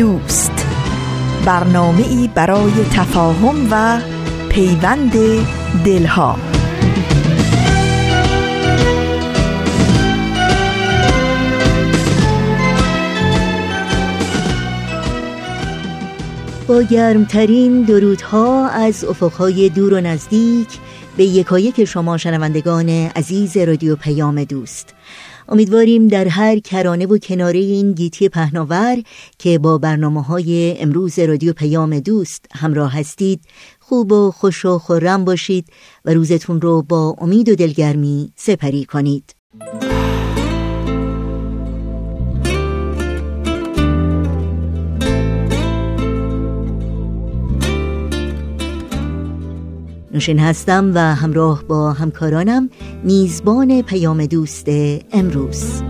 دوست. برنامه ای برای تفاهم و پیوند دلها. با گرمترین درودها از افقهای دور و نزدیک به یکایک شما شنوندگان عزیز رادیو پیام دوست. امیدواریم در هر کرانه و کناره این گیتی پهناور که با برنامه های امروز رادیو پیام دوست همراه هستید خوب و خوش و خورم باشید و روزتون رو با امید و دلگرمی سپری کنید. نوشین هستم و همراه با همکارانم میزبان پیام دوست امروز.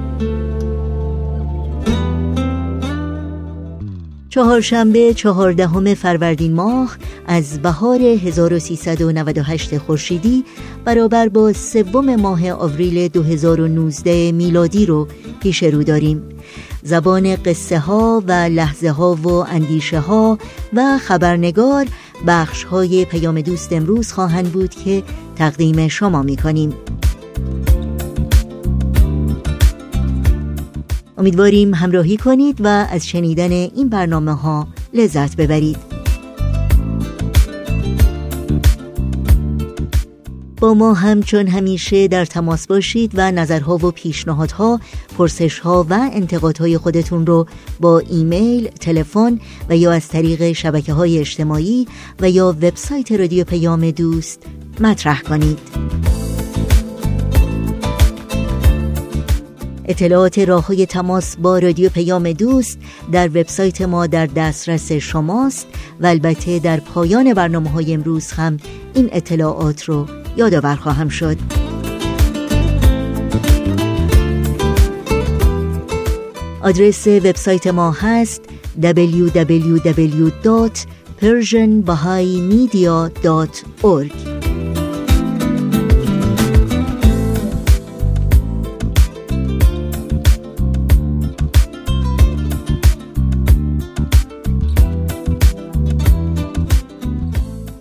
چهارشنبه چهاردهم فروردین ماه از بهار 1398 خورشیدی برابر با سوم ماه آوریل 2019 میلادی رو پیش رو داریم. زبان قصه ها و لحظه ها و اندیشه ها و خبرنگار بخش های پیام دوست امروز خواهند بود که تقدیم شما می کنیم امیدواریم همراهی کنید و از شنیدن این برنامه ها لذت ببرید با ما همچون همیشه در تماس باشید و نظرها و پیشنهادها، پرسشها و انتقادهای خودتون رو با ایمیل، تلفن و یا از طریق شبکه های اجتماعی و یا وبسایت رادیو پیام دوست مطرح کنید. اطلاعات راه های تماس با رادیو پیام دوست در وبسایت ما در دسترس شماست و البته در پایان برنامه های امروز هم این اطلاعات رو یادآور خواهم شد. آدرس وبسایت ما هست www.persianbahaimedia.org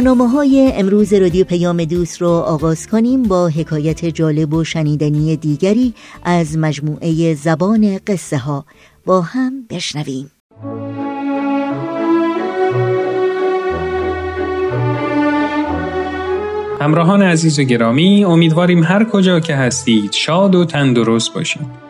برنامه های امروز رادیو پیام دوست رو آغاز کنیم با حکایت جالب و شنیدنی دیگری از مجموعه زبان قصه ها با هم بشنویم. همراهان عزیز و گرامی امیدواریم هر کجا که هستید شاد و تندرست باشید.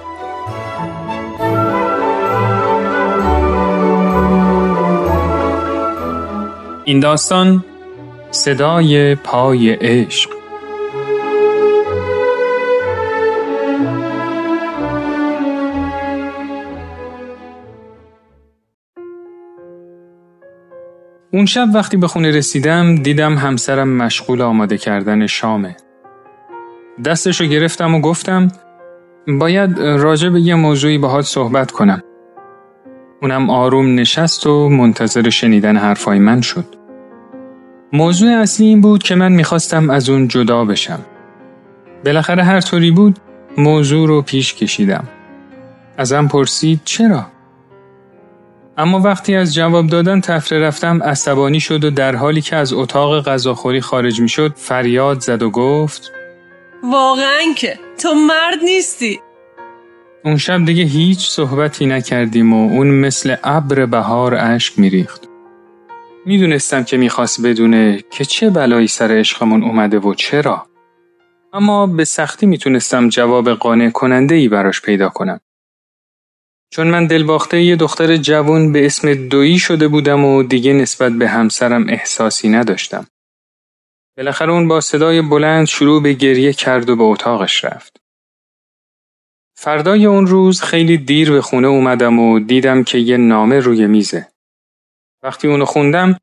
این داستان صدای پای عشق اون شب وقتی به خونه رسیدم دیدم همسرم مشغول آماده کردن شامه. دستشو گرفتم و گفتم باید راجع به یه موضوعی باهات صحبت کنم. اونم آروم نشست و منتظر شنیدن حرفای من شد. موضوع اصلی این بود که من می‌خواستم از اون جدا بشم. بالاخره هر طوری بود موضوع رو پیش کشیدم. ازم پرسید چرا؟ اما وقتی از جواب دادن تفره رفتم عصبانی شد و در حالی که از اتاق غذاخوری خارج می شد فریاد زد و گفت واقعا که تو مرد نیستی اون شب دیگه هیچ صحبتی نکردیم و اون مثل ابر بهار اشک میریخت. می‌دونستم که می‌خواست بدونه که چه بلایی سر عشقمون اومده و چرا. اما به سختی می‌تونستم جواب قانع کننده ای براش پیدا کنم. چون من دلباخته یه دختر جوان به اسم دویی شده بودم و دیگه نسبت به همسرم احساسی نداشتم. بالاخره اون با صدای بلند شروع به گریه کرد و به اتاقش رفت. فردای اون روز خیلی دیر به خونه اومدم و دیدم که یه نامه روی میزه. وقتی اونو خوندم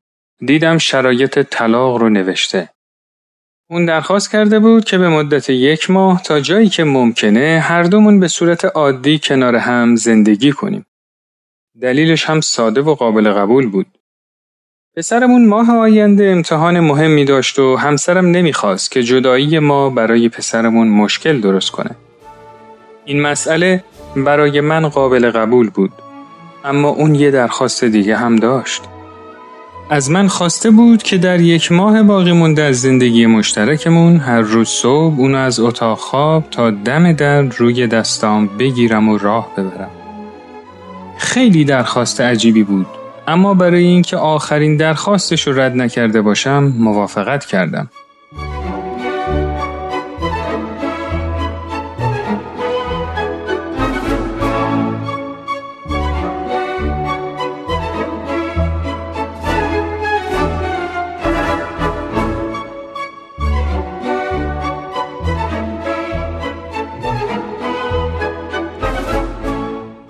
دیدم شرایط طلاق رو نوشته. اون درخواست کرده بود که به مدت یک ماه تا جایی که ممکنه هر دومون به صورت عادی کنار هم زندگی کنیم. دلیلش هم ساده و قابل قبول بود. پسرمون ماه آینده امتحان مهمی داشت و همسرم نمی‌خواست که جدایی ما برای پسرمون مشکل درست کنه. این مسئله برای من قابل قبول بود اما اون یه درخواست دیگه هم داشت. از من خواسته بود که در یک ماه باقی مونده از زندگی مشترکمون هر روز صبح اون از اتاق خواب تا دم در روی دستام بگیرم و راه ببرم. خیلی درخواست عجیبی بود. اما برای اینکه آخرین درخواستش رو رد نکرده باشم موافقت کردم.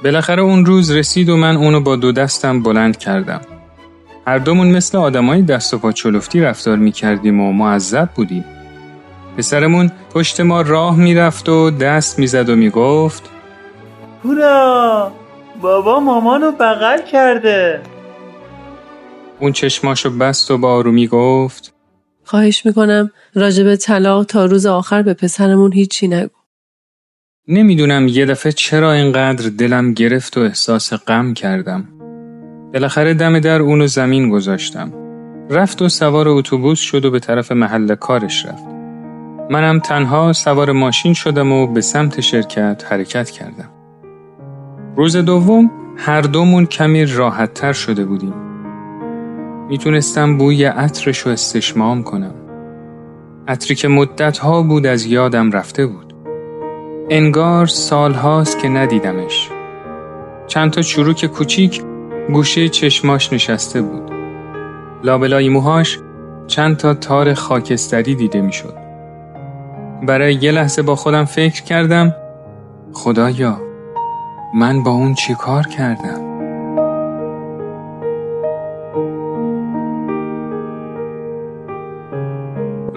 بالاخره اون روز رسید و من اونو با دو دستم بلند کردم. هر دومون مثل آدمای دست و پا چلفتی رفتار می کردیم و معذب بودیم. پسرمون پشت ما راه می‌رفت و دست می‌زد و می‌گفت هورا بابا مامانو بغل کرده اون چشماشو بست و با آرومی گفت خواهش می‌کنم راجب طلاق تا روز آخر به پسرمون هیچی نگو نمی‌دونم یه دفعه چرا اینقدر دلم گرفت و احساس غم کردم. بالاخره دم در اونو زمین گذاشتم. رفت و سوار اتوبوس شد و به طرف محل کارش رفت. منم تنها سوار ماشین شدم و به سمت شرکت حرکت کردم. روز دوم هر دومون کمی راحت تر شده بودیم. می‌تونستم بوی عطرش رو استشمام کنم. عطری که مدت ها بود از یادم رفته بود. انگار سالهاست که ندیدمش. چند تا چروک کوچیک گوشه چشماش نشسته بود. لابلای موهاش چند تا تار خاکستری دیده می‌شد. برای یه لحظه با خودم فکر کردم خدایا من با اون چی کار کردم؟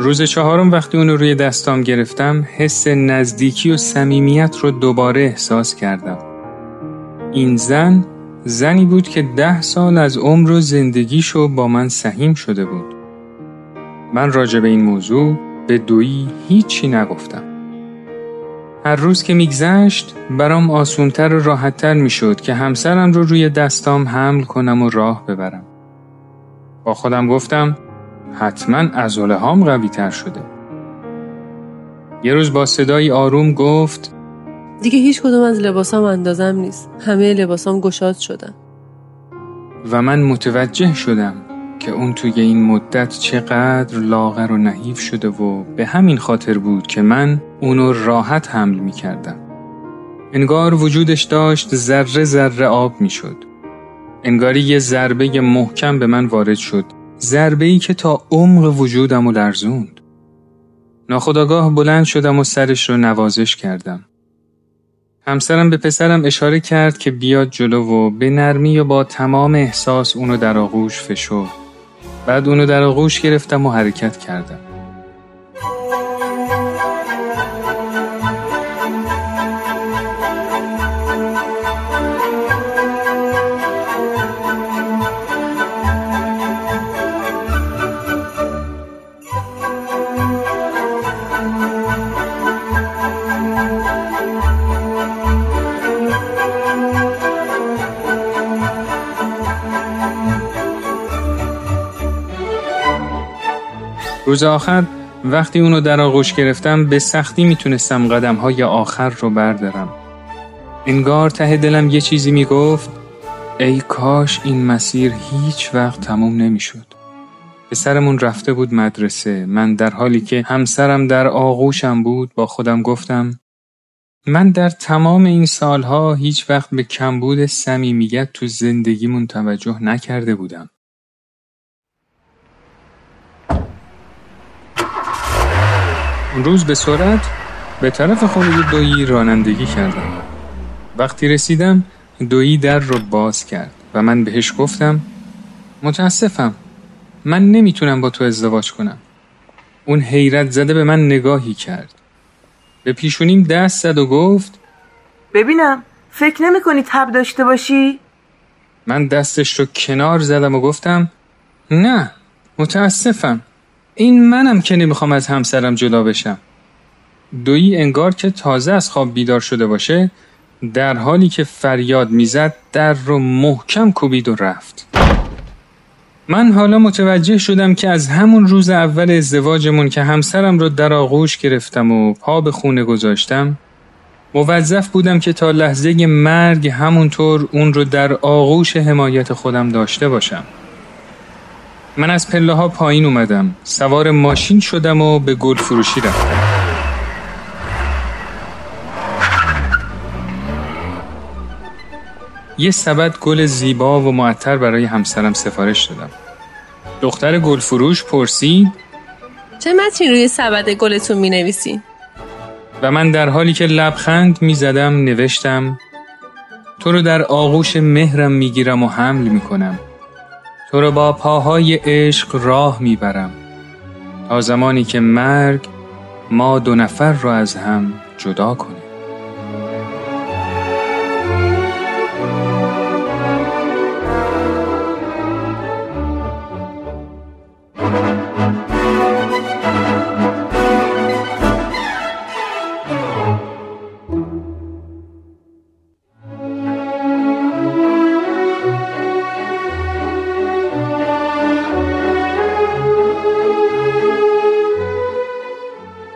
روز چهارم وقتی اونو روی دستام گرفتم حس نزدیکی و صمیمیت رو دوباره احساس کردم. این زن زنی بود که ده سال از عمر و زندگیشو با من سهیم شده بود. من راجع به این موضوع به دویی هیچی نگفتم. هر روز که میگذشت برام آسونتر و راحتتر می‌شد که همسرم رو روی دستام حمل کنم و راه ببرم. با خودم گفتم حتما ازوله هام قوی تر شده. یه روز با صدای آروم گفت دیگه هیچ کدوم از لباسام اندازم نیست. همه لباسام گشاد شدن. و من متوجه شدم که اون توی این مدت چقدر لاغر و نحیف شده و به همین خاطر بود که من اونو راحت حمل می کردم. انگار وجودش داشت ذره ذره آب می شد. انگاری یه ضربه محکم به من وارد شد ضربه ای که تا عمق وجودم و لرزوند. ناخداگاه بلند شدم و سرش رو نوازش کردم. همسرم به پسرم اشاره کرد که بیاد جلو و به نرمی و با تمام احساس اونو در آغوش فشرد. بعد اونو در آغوش گرفتم و حرکت کردم. روز آخر وقتی اونو در آغوش گرفتم به سختی می‌تونستم قدم های آخر رو بردارم. انگار ته دلم یه چیزی می‌گفت ای کاش این مسیر هیچ وقت تموم نمی‌شد. پسرمون رفته بود مدرسه من در حالی که همسرم در آغوشم بود با خودم گفتم من در تمام این سالها هیچ وقت به کمبود صمیمیت تو زندگیمون توجه نکرده بودم. اون روز به سرعت به طرف خونه دویی رانندگی کردم. وقتی رسیدم دویی در رو باز کرد و من بهش گفتم متاسفم من نمی‌تونم با تو ازدواج کنم. اون حیرت زده به من نگاهی کرد. به پیشونیم دست زد و گفت ببینم فکر نمی کنی تب داشته باشی؟ من دستش رو کنار زدم و گفتم نه متاسفم این منم که نمی‌خوام از همسرم جدا بشم. دویی انگار که تازه از خواب بیدار شده باشه در حالی که فریاد می‌زد در رو محکم کوبید و رفت. من حالا متوجه شدم که از همون روز اول ازدواجمون که همسرم رو در آغوش گرفتم و پا به خونه گذاشتم موظف بودم که تا لحظه مرگ همونطور اون رو در آغوش حمایت خودم داشته باشم. من از پله ها پایین اومدم. سوار ماشین شدم و به گل فروشی رفتم. یه سبد گل زیبا و معطر برای همسرم سفارش دادم. دختر گل فروش پرسید چه متنی روی سبد گلتون می نویسین؟ و من در حالی که لبخند می زدم نوشتم تو رو در آغوش مهرم می گیرم و حمل می کنم تو رو با پاهای عشق راه می برم تا زمانی که مرگ ما دو نفر را از هم جدا کنه.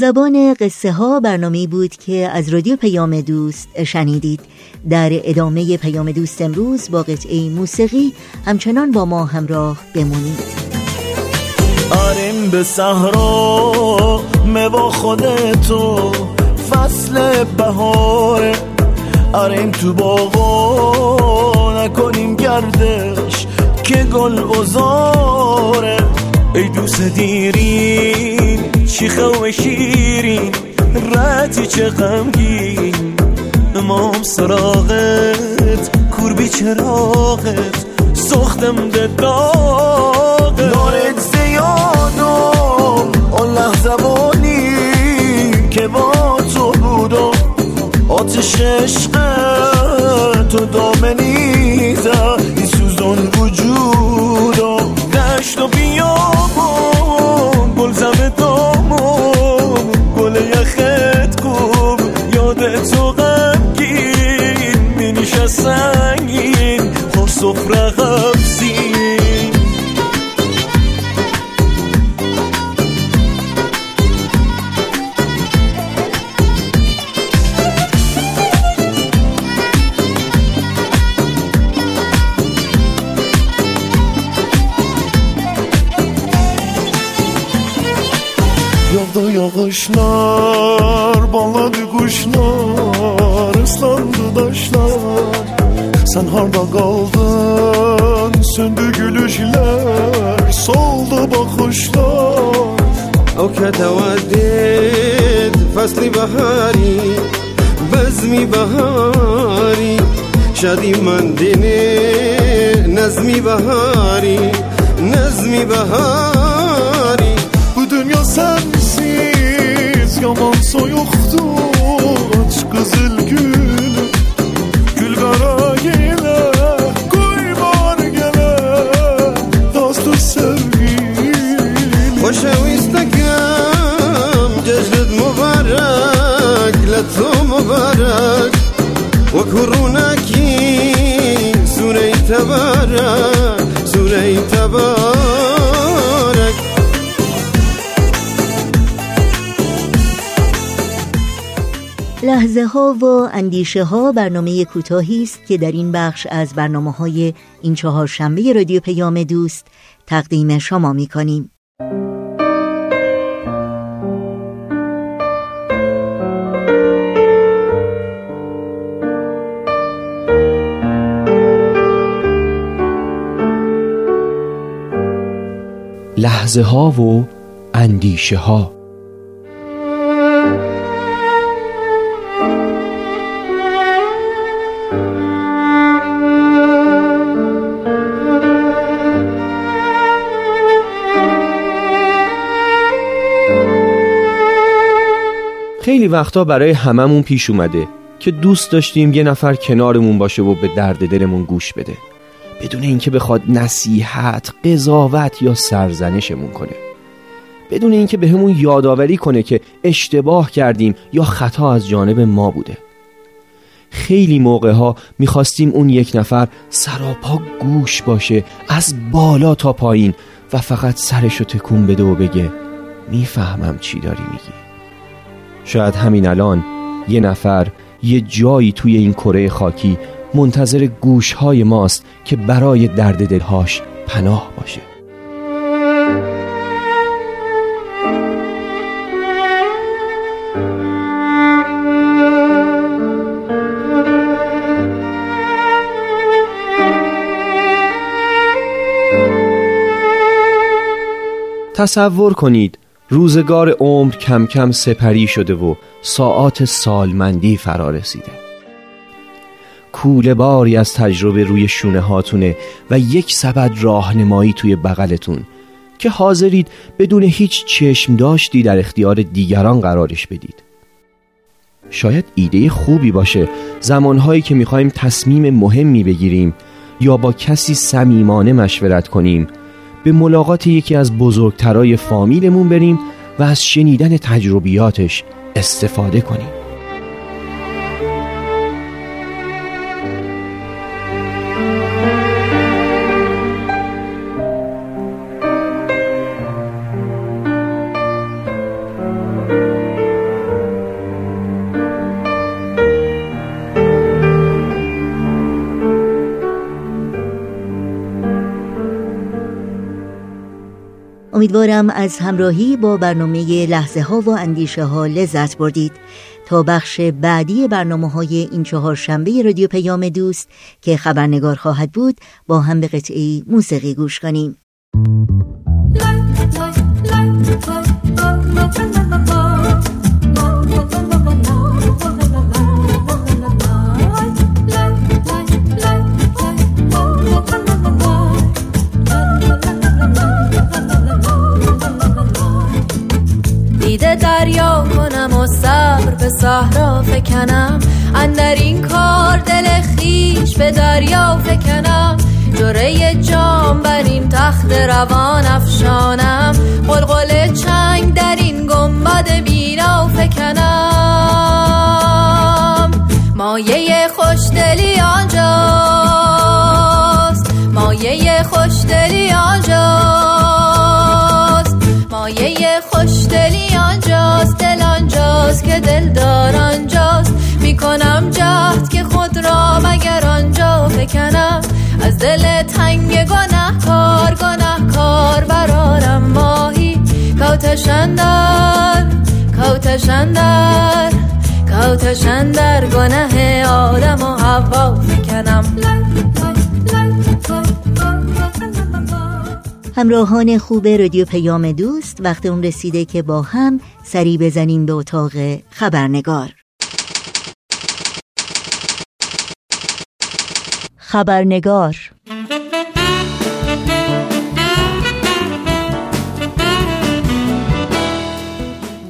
زبان قصه ها برنامه بود که از رادیو پیام دوست شنیدید. در ادامه پیام دوست امروز با قطعه موسیقی همچنان با ما همراه بمونید. آریم به صحرا با خودتو فصل بهاره آریم تو باغا نکنیم گردش که گل بزاره ای دوست دیرین شیخه و شیرین راتی چه غمگین امام سراغت کوربی چراغت سختم ده داغت. نارت زیادم اون لحظه بانی که با تو بودم آتش عشق تو دامنی زد. این سوزان وجودم دشت و بیابون گلزم دامون گل یخت کوب یاد تو غمگین مینیش سنگین خور سفره أو كتودد فصل بهاري نظمی بهاری. شادی من دینه نظمی بهاری نظمی بهاری. Bu dünya sensiz yaman soyuqdur لحظه ها و اندیشه ها برنامه کوتاهی است که در این بخش از برنامه های این چهار شنبه رادیو پیام دوست تقدیم شما می کنیم. لحظه ها و اندیشه ها خیلی وقتا برای هممون پیش اومده که دوست داشتیم یه نفر کنارمون باشه و به درد دلمون گوش بده. بدون اینکه بخواد نصیحت، قضاوت یا سرزنشمون کنه. بدون اینکه بهمون یادآوری کنه که اشتباه کردیم یا خطا از جانب ما بوده. خیلی موقع ها می‌خواستیم اون یک نفر سراپا گوش باشه از بالا تا پایین و فقط سرشو تکون بده و بگه می‌فهمم چی داری میگی. شاید همین الان یه نفر یه جایی توی این کره خاکی منتظر گوشهای ماست که برای درد دلهاش پناه باشه. تصور کنید روزگار عمر کم کم سپری شده و ساعات سالمندی فرا رسیده. کوله باری از تجربه روی شونه هاتونه و یک سبد راهنمایی توی بغلتون که حاضرید بدون هیچ چشم داشتی در اختیار دیگران قرارش بدید. شاید ایده خوبی باشه زمانهایی که می‌خوایم تصمیم مهمی بگیریم یا با کسی صمیمانه مشورت کنیم به ملاقات یکی از بزرگترای فامیلمون بریم و از شنیدن تجربیاتش استفاده کنیم. امیدوارم از همراهی با برنامه لحظه ها و اندیشه ها لذت بردید. تا بخش بعدی برنامه های این چهار شنبه رادیو پیام دوست که خبرنگار خواهد بود با هم به قطعی موسیقی گوش کنیم. به صحرا فکنم. اندر این کار دل خیش به دریا فکنم. جره جام بر این تخت روان افشانم. قلقل چنگ در این گنبد بینا فکنم. مایه خوشدلی آنجاست. مایه خوشدلی آنجاست. مایه خوشدلی آنجاست دل آنجاست که دلدار آنجاست. می‌کنم جهد که خود را مگر آنجا فکنم از دل تنگ گناه کار گناه کار برارم ماهی کوتشندر کوتشندر کوتشندر گناه آدم و حوا فکنم همراهان خوب رادیو پیام دوست وقت اون رسیده که با هم سری بزنیم به اتاق خبرنگار. خبرنگار.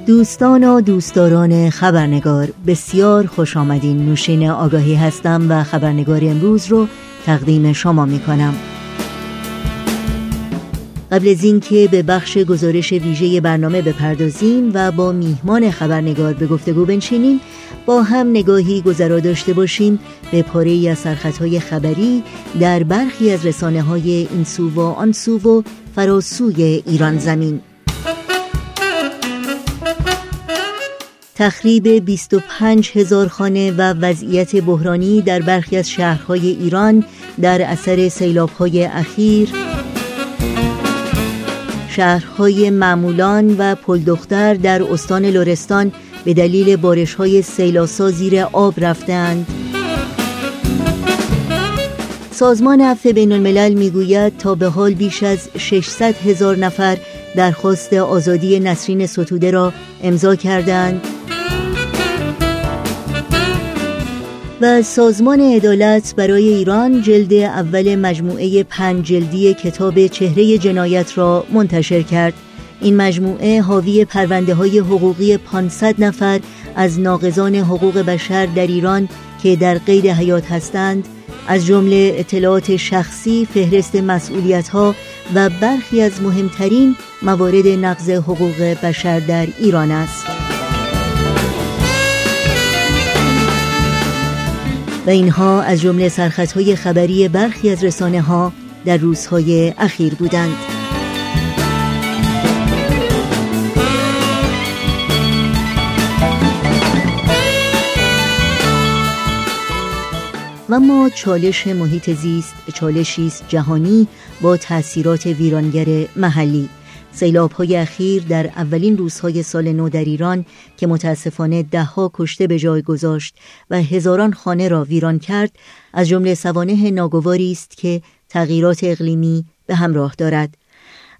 دوستان و دوستداران خبرنگار بسیار خوش آمدین. نوشین آگاهی هستم و خبرنگار امروز رو تقدیم شما می کنم قبل از اینکه به بخش گزارش ویژه برنامه بپردازیم و با میهمان خبرنگار به گفتگو بنشینیم با هم نگاهی گذرا داشته باشیم به پاره ای از سرخطهای خبری در برخی از رسانه های این سو و آن سو و فراسوی ایران زمین. تخریب 25 هزار خانه و وضعیت بحرانی در برخی از شهرهای ایران در اثر سیلابهای اخیر شهرهای معمولان و پلدختر در استان لرستان به دلیل بارش های سیلاسا زیر آب رفتند سازمان عفو بین الملل می‌گوید تا به حال بیش از 600 هزار نفر درخواست آزادی نسرین ستوده را امضا کردند و سازمان عدالت برای ایران جلد اول مجموعه پنج جلدی کتاب چهره جنایت را منتشر کرد این مجموعه حاوی پرونده های حقوقی 500 نفر از ناقضان حقوق بشر در ایران که در قید حیات هستند از جمله اطلاعات شخصی، فهرست مسئولیت ها و برخی از مهمترین موارد نقض حقوق بشر در ایران است. و اینها از جمله سرخطهای خبری برخی از رسانه ها در روزهای اخیر بودند. و ما چالش محیط زیست چالشی است جهانی با تاثیرات ویرانگر محلی سیلاب های اخیر در اولین روزهای سال نو در ایران که متاسفانه دهها کشته به جای گذاشت و هزاران خانه را ویران کرد از جمله سوانه ناگواری است که تغییرات اقلیمی به همراه دارد.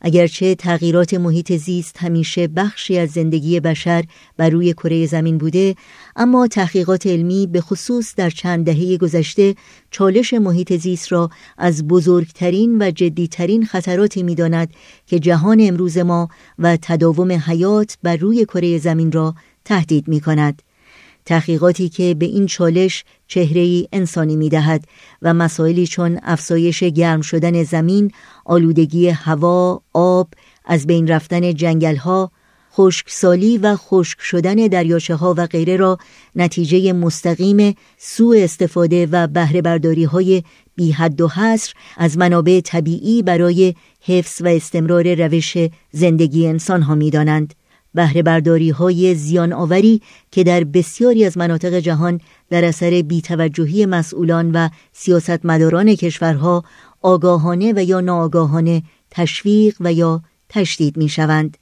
اگرچه تغییرات محیط زیست همیشه بخشی از زندگی بشر بر روی کره زمین بوده اما تحقیقات علمی به خصوص در چند دهه گذشته چالش محیط زیست را از بزرگترین و جدیترین خطراتی می‌داند که جهان امروز ما و تداوم حیات بر روی کره زمین را تهدید می کند. تحقیقاتی که به این چالش چهره انسانی می دهد و مسائلی چون افزایش گرم شدن زمین، آلودگی هوا، آب، از بین رفتن جنگل ها، خشکسالی و خشک شدن دریاچه ها و غیره را نتیجه مستقیم سوء استفاده و بهره برداری های بی حد و حصر از منابع طبیعی برای حفظ و استمرار روش زندگی انسان ها می دانند. بهره برداری های زیان آوری که در بسیاری از مناطق جهان در اثر بیتوجهی مسئولان و سیاستمداران کشورها آگاهانه و یا ناآگاهانه تشویق و یا تشدید می شوند.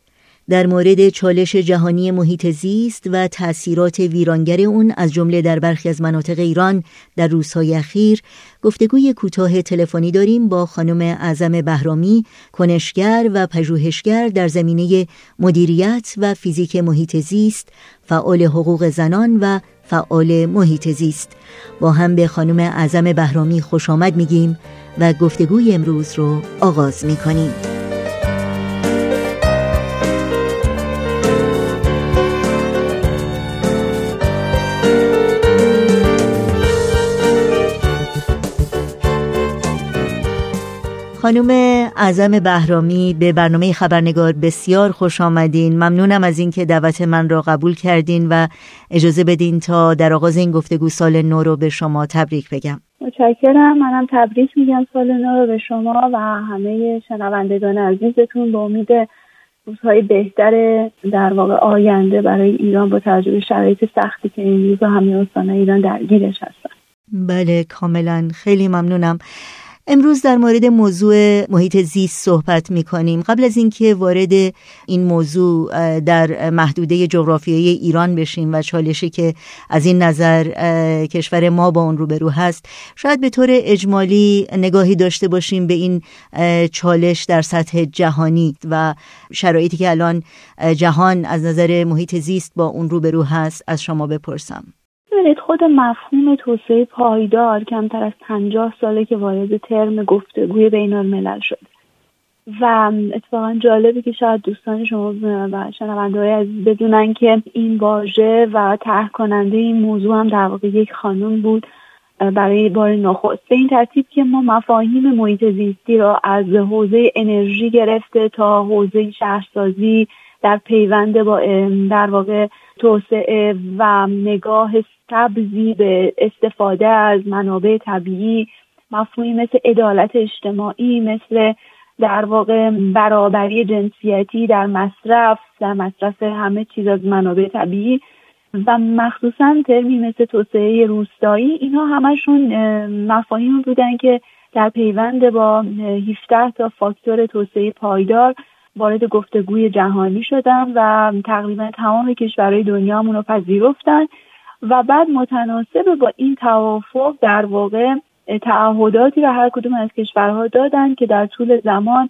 در مورد چالش جهانی محیط زیست و تأثیرات ویرانگر اون از جمله در برخی از مناطق ایران در روزهای اخیر گفتگوی کوتاه تلفنی داریم با خانم اعظم بهرامی کنشگر و پژوهشگر در زمینه مدیریت و فیزیک محیط زیست فعال حقوق زنان و فعال محیط زیست. با هم به خانم اعظم بهرامی خوش آمد میگیم و گفتگوی امروز رو آغاز می‌کنیم. خانم اعظم بهرامی به برنامه خبرنگار بسیار خوش آمدین. ممنونم از اینکه دعوت من را قبول کردین و اجازه بدین تا در آغاز این گفتگو سال نو رو به شما تبریک بگم. متشکرم. منم تبریک میگم سال نو رو به شما و همه شنوندگان عزیزتون به امید روزهای بهتر در واقع آینده برای ایران با توجه شرایط سختی که این روز همه استان ایران درگیرش هستن. بله کاملا. خیلی ممنونم. امروز در مورد موضوع محیط زیست صحبت می کنیم قبل از اینکه وارد این موضوع در محدوده جغرافیایی ایران بشیم و چالشی که از این نظر کشور ما با اون روبرو هست شاید به طور اجمالی نگاهی داشته باشیم به این چالش در سطح جهانی و شرایطی که الان جهان از نظر محیط زیست با اون روبرو هست از شما بپرسم. ببینید خود مفهوم توسعه پایدار کمتر از پنجاه ساله که وارد ترم گفتگوی بین الملل شد و اتفاقا جالبه که شاید دوستان شما و شنونده های عزیز بدونن که این واژه و طرح کننده این موضوع هم در واقع یک خانم بود برای بار نخست. به این ترتیب که ما مفاهیم محیط زیستی را از حوزه انرژی گرفته تا حوزه شهرسازی در پیوند با در واقع توسعه و نگاه سبزی به استفاده از منابع طبیعی مفهومی مثل عدالت اجتماعی مثل در واقع برابری جنسیتی در مصرف در مصرف همه چیز از منابع طبیعی و مخصوصا ترمی مثل توسعه روستایی. اینها همشون مفاهیم بودن که در پیوند با 17 تا فاکتور توسعه پایدار وارد گفتگوی جهانی شدن و تقریبا تمام کشورهای دنیا رو پذیرفتن و بعد متناسب با این توافق در واقع تعهداتی را هر کدوم از کشورها دادن که در طول زمان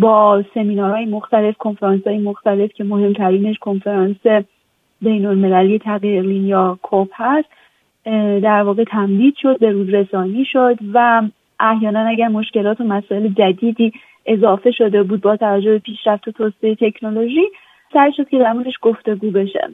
با سمینارهای مختلف کنفرانس های مختلف که مهمترینش کنفرانس بین المللی تغییر یا کوپ هست در واقع تمدید شد به روز رسانی شد و احیانا اگر مشکلات و مسائل جدیدی اضافه شده بود با توجه به پیشرفت و توسعه تکنولوژی سعی شد که در موردش گفتگو بشه.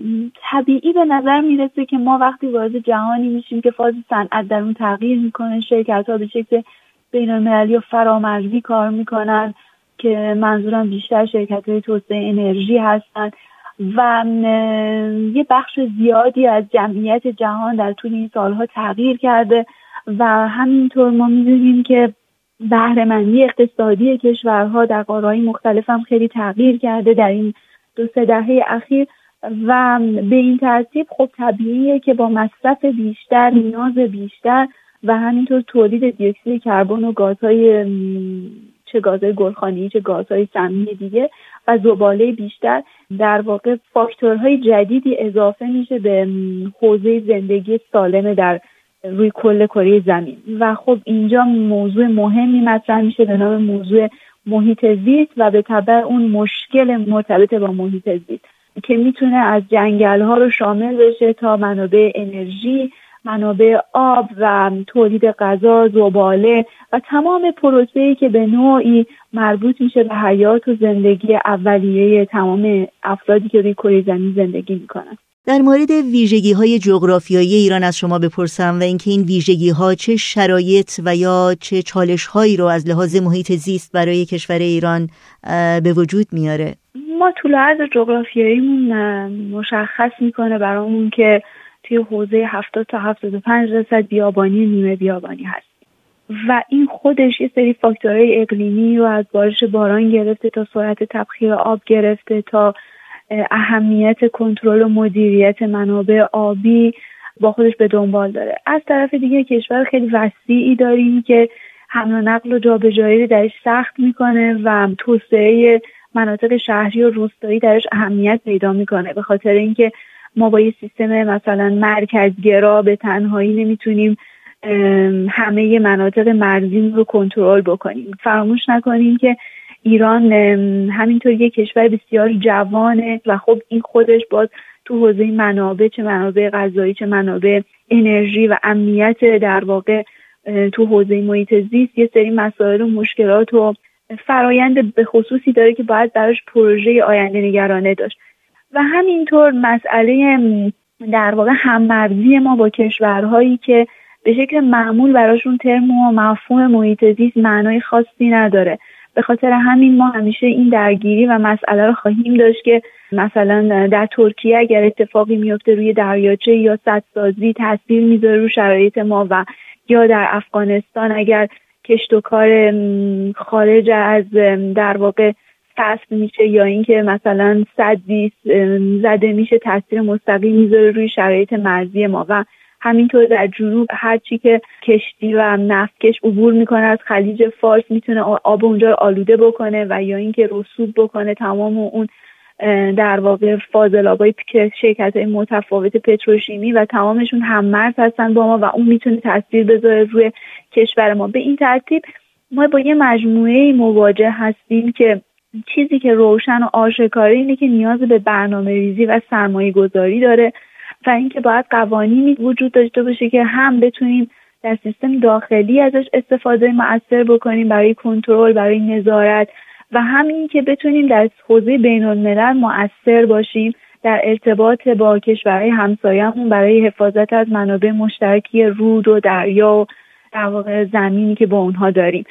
طبیعی به نظر می‌رسه که ما وقتی وارد جهانی میشیم که فاز صنعت در اون تغییر می‌کنه شرکت ها به شکل بین المللی و فرامرزی کار می‌کنن که منظورم بیشتر شرکت های توسعه انرژی هستند و یه بخش زیادی از جمعیت جهان در طول این سالها تغییر کرده و همینطور ما می‌دونیم که بهرهمندی اقتصادی کشورها در قارهای مختلف هم خیلی تغییر کرده در این دو سه دهه اخیر و به این ترتیب خب طبیعیه که با مصرف بیشتر نیاز بیشتر و همینطور تولید دیوکسید کربن و گازهای چه گازهای گلخانی چه گازهای سمی دیگه و زباله بیشتر در واقع فاکتورهای جدیدی اضافه میشه به حوزه زندگی سالم در روی کل کره زمین. و خب اینجا موضوع مهمی مطرح میشه به نام موضوع محیط زیست و به طبع اون مشکل مرتبط با محیط زیست که می‌تونه از جنگل ها رو شامل بشه تا منابع انرژی منابع آب و تولید غذا زباله و تمام پروسه‌ای که به نوعی مربوط میشه به حیات و زندگی اولیه تمام افرادی که روی کره زمین زندگی می‌کنن. در مورد ویژگی های جغرافیایی ایران از شما بپرسم و اینکه این ویژگی ها چه شرایط و یا چه چالش هایی رو از لحاظ محیط زیست برای کشور ایران به وجود میاره؟ ما طول عرض جغرافیاییمون مشخص می‌کنه برامون که توی حوزه 70 تا 75 درصد بیابانی نیمه بیابانی هست. و این خودش یه سری فاکتورهای اقلیمی رو از بارش باران گرفته تا سرعت تبخیر آب گرفته تا اهمیت کنترل و مدیریت منابع آبی با خودش به دنبال داره. از طرف دیگه کشور خیلی وسیعی داریم که حمل و نقل و جابجایی رو درش سخت می‌کنه و توسعه مناطق شهری و روستایی درش اهمیت پیدا می‌کنه. به خاطر اینکه ما با یه سیستم مثلا مرکزگرا به تنهایی نمی‌تونیم همه مناطق مرزی رو کنترل بکنیم. فراموش نکنیم که ایران همینطور یک کشور بسیار جوانه و خب این خودش باز تو حوزه منابع چه منابع غذایی چه منابع انرژی و امنیت در واقع تو حوزه محیط زیست یه سری مسائل و مشکلات و فرایند به خصوصی داره که باید براش پروژه آینده نگرانه داشت. و همینطور مسئله در واقع هممرزی ما با کشورهایی که به شکل معمول براشون ترم و مفهوم محیط زیست معنای خاصی نداره. به خاطر همین ما همیشه این درگیری و مسئله رو خواهیم داشت که مثلا در ترکیه اگر اتفاقی میفته روی دریاچه یا سدسازی تاثیر می‌ذاره رو شرایط ما و یا در افغانستان اگر کشت و کار خارج از در واقع فصل میشه یا اینکه مثلا صدی زده میشه تاثیر مستقیم می‌ذاره روی شرایط مرزی ما و همینطور در جنوب هرچی که کشتی و نفتکش عبور می‌کنه از خلیج فارس می‌تونه آب اونجا رو آلوده بکنه و یا اینکه رسوب بکنه تمام اون در واقع فاضلابای شرکت های متفاوت پتروشیمی و تمامشون هم مرز هستن با ما و اون می‌تونه تاثیر بذاره روی کشور ما. به این ترتیب ما با یه مجموعه مواجه هستیم که چیزی که روشن و آشکاره اینه که نیاز به برنامه ریزی و سرمایه گذاری داره. و اینکه باید قوانینی وجود داشته باشه که هم بتونیم در سیستم داخلی ازش استفاده مؤثر بکنیم برای کنترل برای نظارت و همین که بتونیم در حوزه بین الملل مؤثر باشیم در ارتباط با کشورهای همسایهمون برای حفاظت از منابع مشترکی رود و دریا و در واقع زمینی که با اونها داریم.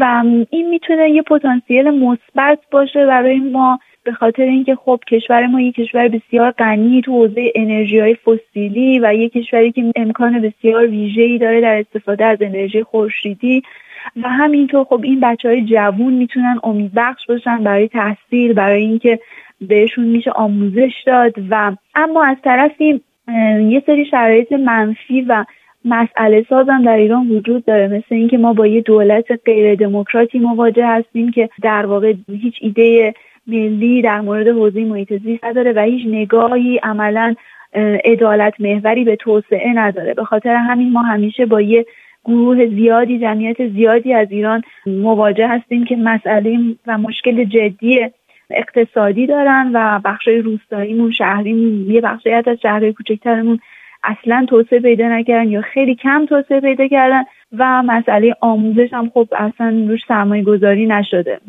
و این می‌تونه یه پتانسیل مثبت باشه برای ما به خاطر اینکه خب کشور ما یک کشور بسیار غنی تو حوزه انرژی های فسیلی و یک کشوری که امکان بسیار ویژه‌ای داره در استفاده از انرژی خورشیدی و همینطور خب این بچه های جوون می‌تونن امیدبخش باشن برای تحصیل برای اینکه بهشون میشه آموزش داد و اما از طرفی یه سری شرایط منفی و مسئله سازم در ایران وجود داره مثل اینکه ما با یه دولت غیر دموکراتی مواجه هستیم که در واقع هیچ ایده ملی در مورد حوزه محیط زیست نداره و هیچ نگاهی عملا عدالت محوری به توسعه نداره. به خاطر همین ما همیشه با یه گروه زیادی جمعیت زیادی از ایران مواجه هستیم که مسئله و مشکل جدی اقتصادی دارن و بخش روستاییمون شهریمون یه بخشی از شهرهای کوچکترمون اصلا توسعه پیدا نکردن یا خیلی کم توسعه پیدا کردن و مسئله آموزش هم خب اصلا روش سرمایه گذاری نشده.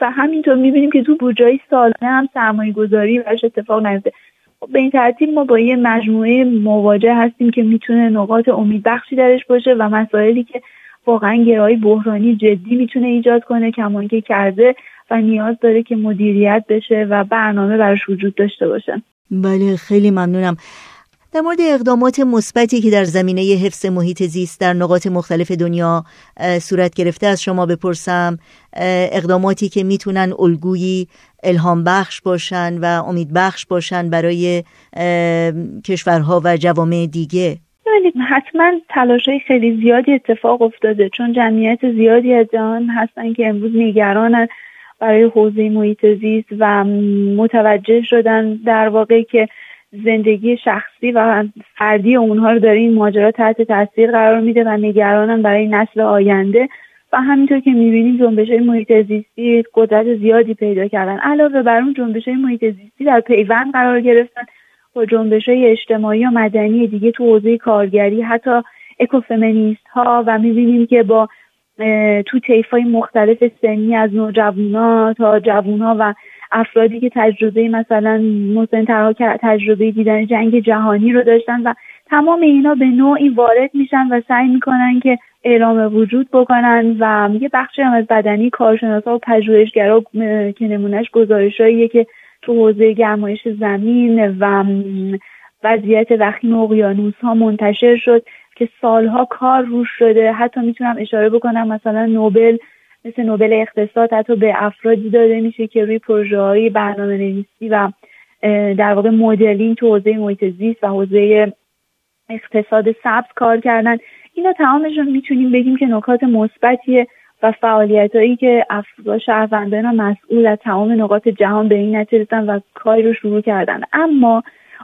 و همینطور می‌بینیم که تو بودجه سالانه هم سرمایه گذاری براش اتفاق نیفته. خب به این ترتیب ما با یه مجموعه مواجه هستیم که می‌تونه نقاط امیدبخشی درش باشه و مسائلی که واقعا گرایی بحرانی جدی می‌تونه ایجاد کنه کمان که کرده و نیاز داره که مدیریت بشه و برنامه براش وجود داشته باشه. بله خیلی ممنونم. در مورد اقدامات مثبتی که در زمینه حفظ محیط زیست در نقاط مختلف دنیا صورت گرفته از شما بپرسم اقداماتی که می‌تونن الگویی الهام بخش باشن و امید بخش باشن برای کشورها و جوامع دیگه؟ حتما تلاش های خیلی زیادی اتفاق افتاده. چون جمعیت زیادی از جهان هستن که امروز نگرانن برای حوزه محیط زیست و متوجه شدن در واقع که زندگی شخصی و فردی اونها رو داره این ماجرا تحت تاثیر قرار میده و نگرانن برای نسل آینده. و همینطور که می‌بینیم جنبش های محیط زیستی قدرت زیادی پیدا کردن. علاوه بر اون جنبش های محیط زیستی در پیوند قرار گرفتن با جنبش های اجتماعی و مدنی دیگه تو حوزه کارگری. حتی اکوفمینیست ها و می‌بینیم که با تو طیف مختلف سنی از نوجوانا تا جوونا و افرادی که تجربه مثلا مسنترها تجربه دیدن جنگ جهانی رو داشتن و تمام اینا به نوعی وارد میشن و سعی می‌کنن که اعلام وجود بکنن و یه بخشی هم از بدنی کارشناسا و پژوهشگرا که نمونهش گزارشهاییه که تو حوزه گرمایش زمین و وضعیت وخیم اقیانوس ها منتشر شد که سالها کار روش شده. حتی می‌تونم اشاره بکنم مثلا نوبل مثل نوبل اقتصاد حتی به افرادی داده میشه که روی پروژه های برنامه نویسی و در واقع مدلینگ تو حوزه محیط زیست و حوزه اقتصاد سبز کار کردن. اینا تمامشون می‌تونیم بگیم که نکات مثبتیه و فعالیت هایی که افراد شهروندان مسئول از تمام نقاط جهان به این نتیجه و کاری رو شروع کردن. اما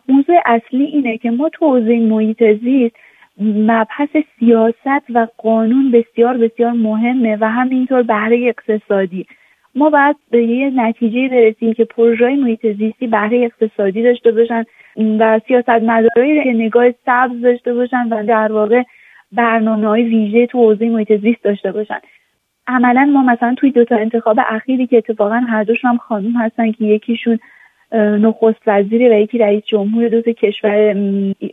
موضوع اصلی اینه که ما تو حوزه محیط زیست مبحث سیاست و قانون بسیار بسیار مهمه و همینطور بهره اقتصادی. ما باید به یه نتیجه برسیم که پروژه محیط زیستی بهره اقتصادی داشته باشن و سیاست مدارایی که نگاه سبز داشته باشن و در واقع برنامه های ویژه تو حوزه محیط زیست داشته باشن. عملا ما مثلا توی دو تا انتخاب اخیری که اتفاقا هر دوشون هم خانوم هستن که یکیشون نخست وزیری و یکی رئیس جمهور دو کشور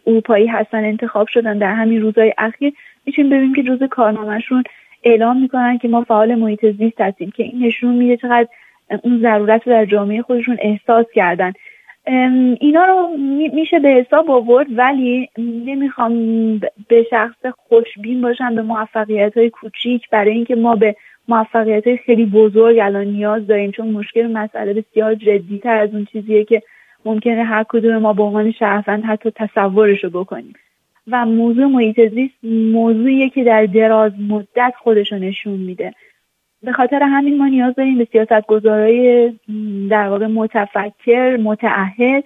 اروپایی هستن انتخاب شدن در همین روزهای اخیر. می‌تونیم ببینیم که جزء کارنامهشون اعلام می‌کنن که ما فعال محیط زیست هستیم که این نشون میده چقدر اون ضرورت رو در جامعه خودشون احساس کردن. اینا رو میشه به حساب آورد ولی نمی‌خوام به شخص خوشبین باشم به موفقیت های کوچیک برای اینکه ما به موفقیت خیلی بزرگ الان نیاز داریم. چون مشکل مسئله بسیار جدیتر از اون چیزیه که ممکنه هر کدوم ما به عنوان شهروند حتی تصورش رو بکنیم. و موضوع محیط زیست موضوعیه که در دراز مدت خودش نشون میده. به خاطر همین ما نیاز داریم به سیاست گذارای در واقع متفکر متعهد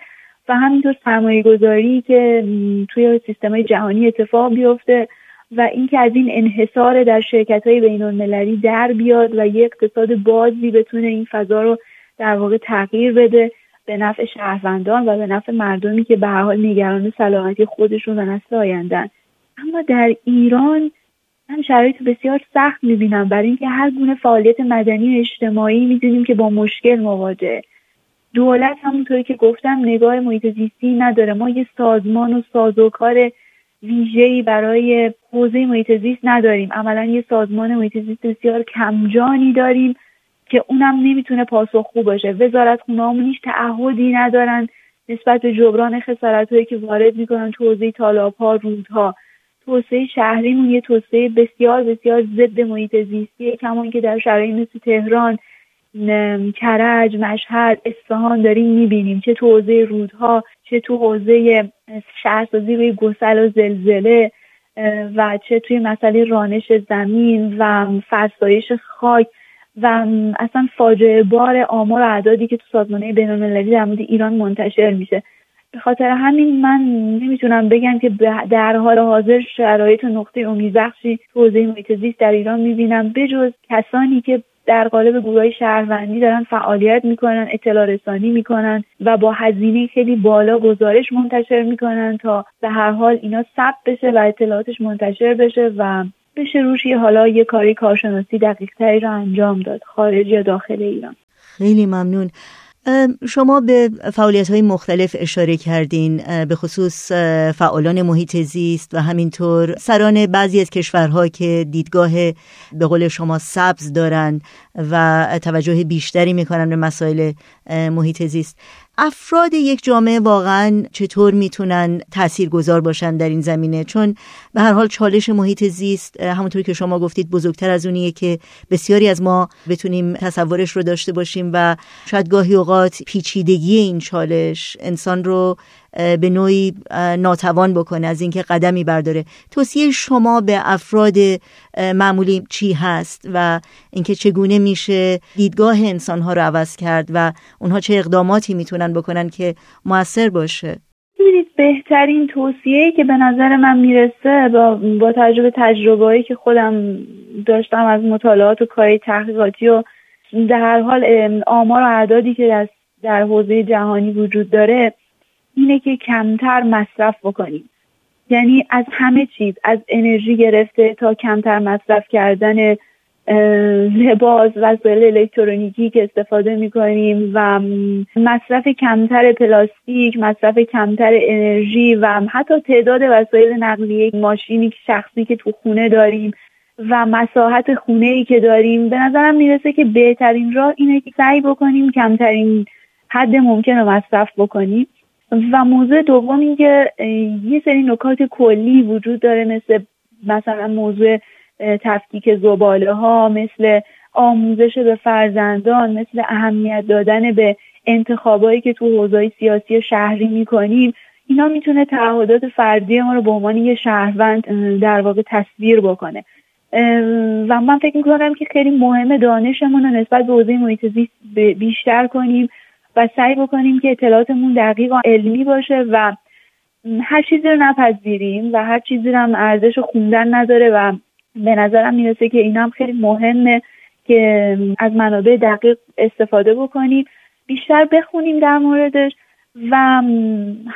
و همینطور سرمایه گذاری که توی سیستم جهانی اتفاق بیفته و اینکه از این انحصار در شرکت های بین المللی در بیاد و یک اقتصاد بازی بتونه این فضا رو در واقع تغییر بده به نفع شهروندان و به نفع مردمی که به حال نگران سلامتی خودشون و نسل آیندن اما در ایران من شرایط بسیار سخت می‌بینم. برای اینکه هر گونه فعالیت مدنی و اجتماعی می‌دونیم که با مشکل مواجهه دولت همونطوری که گفتم نگاه محیط زیستی نداره. ما یه سازمان و سازوکار ویژه‌ای برای حوزه محیط زیست نداریم. عملا یه سازمان محیط زیست بسیار کمجانی داریم که اونم نمی‌تونه پاسخگو باشه. وزارت خونه هیچ تعهدی ندارن نسبت به جبران خسارت هایی که وارد می‌کنن تو حوزه تالاب ها رودها. توسعه شهریمون یه توسعه بسیار بسیار ضد محیط زیستیه کمان که در شرایط مثل تهران کرج مشهد اصفهان داریم می‌بینیم. چه تو حوزه رودها چه تو حوزه شهرسازی روی گسل و زلزله و چه توی مسئله رانش زمین و فرسایش خاک و اصلا فاجعه بار آمار و اعدادی که تو سازمانه بین المللی در مورد ایران منتشر میشه. به خاطر همین من نمی‌تونم بگم که در حال حاضر شرایط نقطه امیدبخشی تو حوزه محیط زیست در ایران می‌بینم. بجز کسانی که در قالب گروه شهروندی دارن فعالیت می‌کنن اطلاع رسانی می‌کنن و با هزینه خیلی بالا گزارش منتشر می‌کنن تا به هر حال اینا ثبت بشه و اطلاعاتش منتشر بشه و بشه روش یه حالا یه کاری کارشناسی دقیق تری رو انجام داد خارج یا داخل ایران. خیلی ممنون. شما به فعالیت های مختلف اشاره کردین به خصوص فعالان محیط زیست و همینطور سران بعضی از کشورها که دیدگاه به قول شما سبز دارن و توجه بیشتری می‌کنن به مسائل محیط زیست. افراد یک جامعه واقعا چطور می‌تونن تأثیر گذار باشن در این زمینه؟ چون به هر حال چالش محیط زیست همونطور که شما گفتید بزرگتر از اونیه که بسیاری از ما بتونیم تصورش رو داشته باشیم و شاید گاهی اوقات پیچیدگی این چالش انسان رو به نوعی ناتوان بکنه از اینکه قدمی برداره. توصیه شما به افراد معمولی چی هست و اینکه چگونه میشه دیدگاه انسانها رو عوض کرد و اونها چه اقداماتی می‌تونن بکنن که موثر باشه؟ ببینید بهترین توصیه که به نظر من می‌رسه با, با تجربه تجربه که خودم داشتم از مطالعات و کاری تحقیقاتی و در هر حال آمار و اعدادی که در, در حوزه جهانی وجود داره اینه که کمتر مصرف بکنیم. یعنی از همه چیز از انرژی گرفته تا کمتر مصرف کردن لباس وسایل الکترونیکی که استفاده می‌کنیم و مصرف کمتر پلاستیک مصرف کمتر انرژی و حتی تعداد وسایل نقلیه ماشینی شخصی که تو خونه داریم و مساحت خونه ای که داریم به نظرم می‌رسه که بهترین راه اینه که سعی بکنیم کمترین حد ممکن رو مصرف بکنیم. و موضوع دوم اینکه یه سری نکات کلی وجود داره مثل مثلا موضوع تفکیک زباله ها مثل آموزش به فرزندان مثل اهمیت دادن به انتخابایی که تو حوزه سیاسی شهری می‌کنیم. اینا می‌تونه تعهدات فردی ما رو به عنوان یه شهروند در واقع تصویر بکنه. و من فکر می‌کنم که خیلی مهمه دانشمون رو نسبت به حوزه محیط زیست بیشتر کنیم. و سعی بکنیم که اطلاعاتمون دقیق و علمی باشه و هر چیزی رو نپذیریم و هر چیزی رو هم ارزش خوندن نداره و به نظرم می‌رسه که این هم خیلی مهمه که از منابع دقیق استفاده بکنیم بیشتر بخونیم در موردش و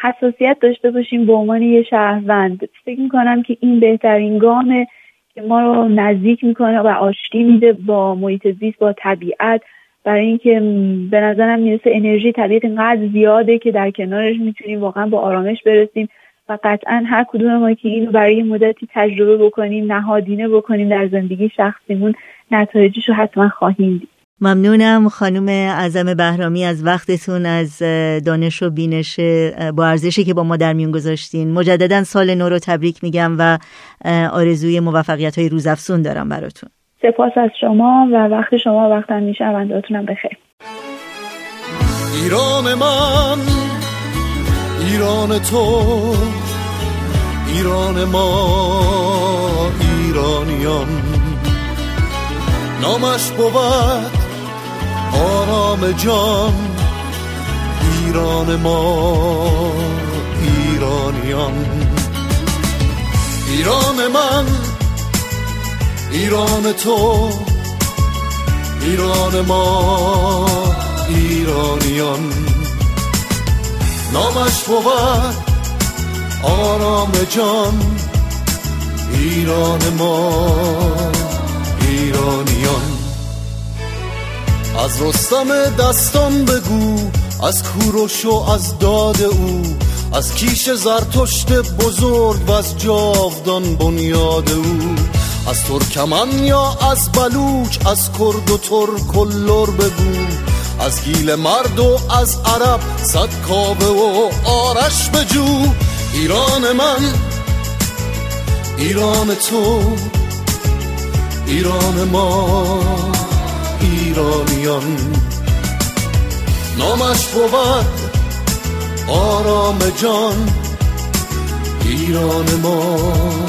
حساسیت داشته باشیم به عنوان یه شهروند. فکر می‌کنم که این بهترین گامه که ما رو نزدیک می‌کنه و آشتی میده با محیط زیست با طبیعت برای اینکه به نظرم می‌رسه انرژی طبیعت اینقدر زیاده که در کنارش می‌تونیم واقعا با آرامش برسیم و قطعا هر کدوم ما که اینو برای مدتی تجربه بکنیم نهادینه بکنیم در زندگی شخصیمون نتایجش رو حتما خواهیم دید. ممنونم خانم اعظم بهرامی از وقتتون از دانش و بینش با ارزشی که با ما در میون گذاشتین. مجددا سال نو رو تبریک میگم و آرزوی موفقیت های روزافزون دارم براتون. سپاس از شما و وقت شما وقت همیشه بخیر. ایران من ایران تو ایران ما ایرانیان. نامش بود آرام جان ایران ما ایرانیان. ایران من ایران تو ایران ما ایرانیان. نامش بود آرام جان ایران ما ایرانیان. از رستم دستان بگو از کوروش و از داد او از کیش زرتشت بزرگ و از جاودان بنیاد او. از ترکمن یا از بلوچ از کرد و ترک و لر بگو از گیل مرد و از عرب صد کابه و آرش بجو ایران من ایران تو ایران ما ایرانیان. نامش بود آرام جان ایران ما.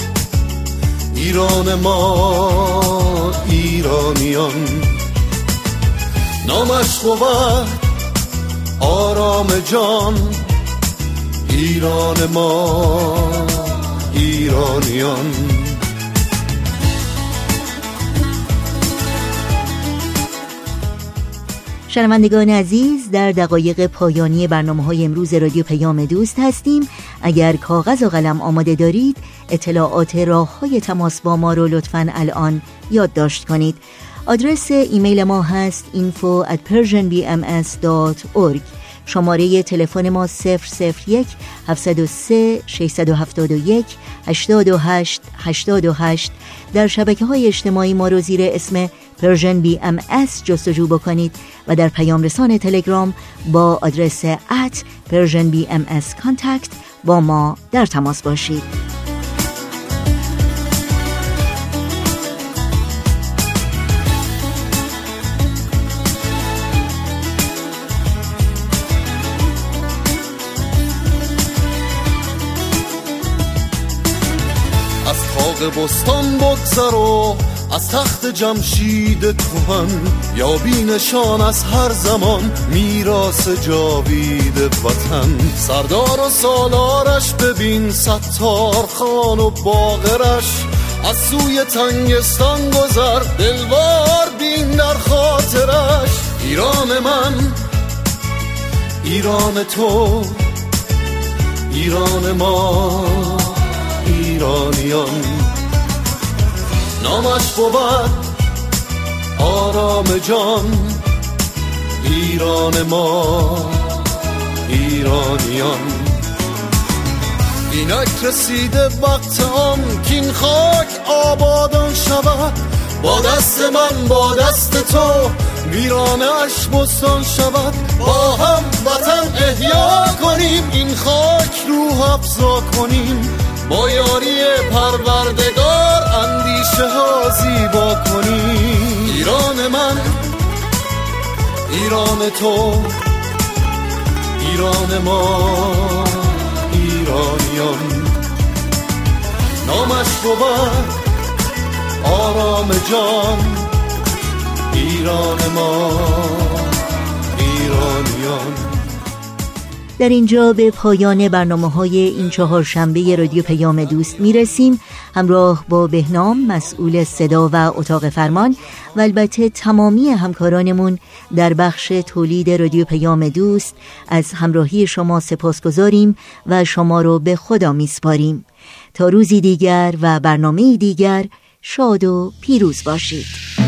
ایران ما ایرانیان. نامش بود آرام جان. ایران ما ایرانیان. شنوندگان عزیز در دقایق پایانی برنامه های امروز رادیو پیام دوست هستیم. اگر کاغذ و قلم آماده دارید اطلاعات راه های تماس با ما رو لطفا الان یادداشت کنید. آدرس ایمیل ما هست info at persianbms.org شماره تلفن ما 001 703 671 828 828 در شبکه های اجتماعی ما رو زیر اسم PersianBMS جستجو بکنید و در پیام رسان تلگرام با آدرس at Persian BM contact با ما در تماس باشید. بستان بگذر و از تخت جمشید کهن یا نشان از هر زمان میراس جاوید وطن. سردار و سالارش ببین ستار خان و باغرش از سوی تنگستان گذر. دلوار بین در خاطرش. ایران من ایران تو ایران ما ایرانیان. نامش بود آرام جان ایران ما ایرانیان. اینک رسیده وقت آن کین خاک آبادان شود با دست من با دست تو ویرانش بستان شود. با هم وطن احیا کنیم این خاک روح افزا کنیم. با یاری پروردگار اندیشه ها زیبا کنیم ایران من ایران تو ایران ما ایرانیان. نامش بود آرام جان. ایران ما ایرانیان. در اینجا به پایان برنامه های این چهار شنبه رادیو پیام دوست می رسیم همراه با بهنام مسئول صدا و اتاق فرمان و البته تمامی همکارانمون در بخش تولید رادیو پیام دوست از همراهی شما سپاس گذاریم و شما رو به خدا میسپاریم. تا روزی دیگر و برنامه دیگر شاد و پیروز باشید.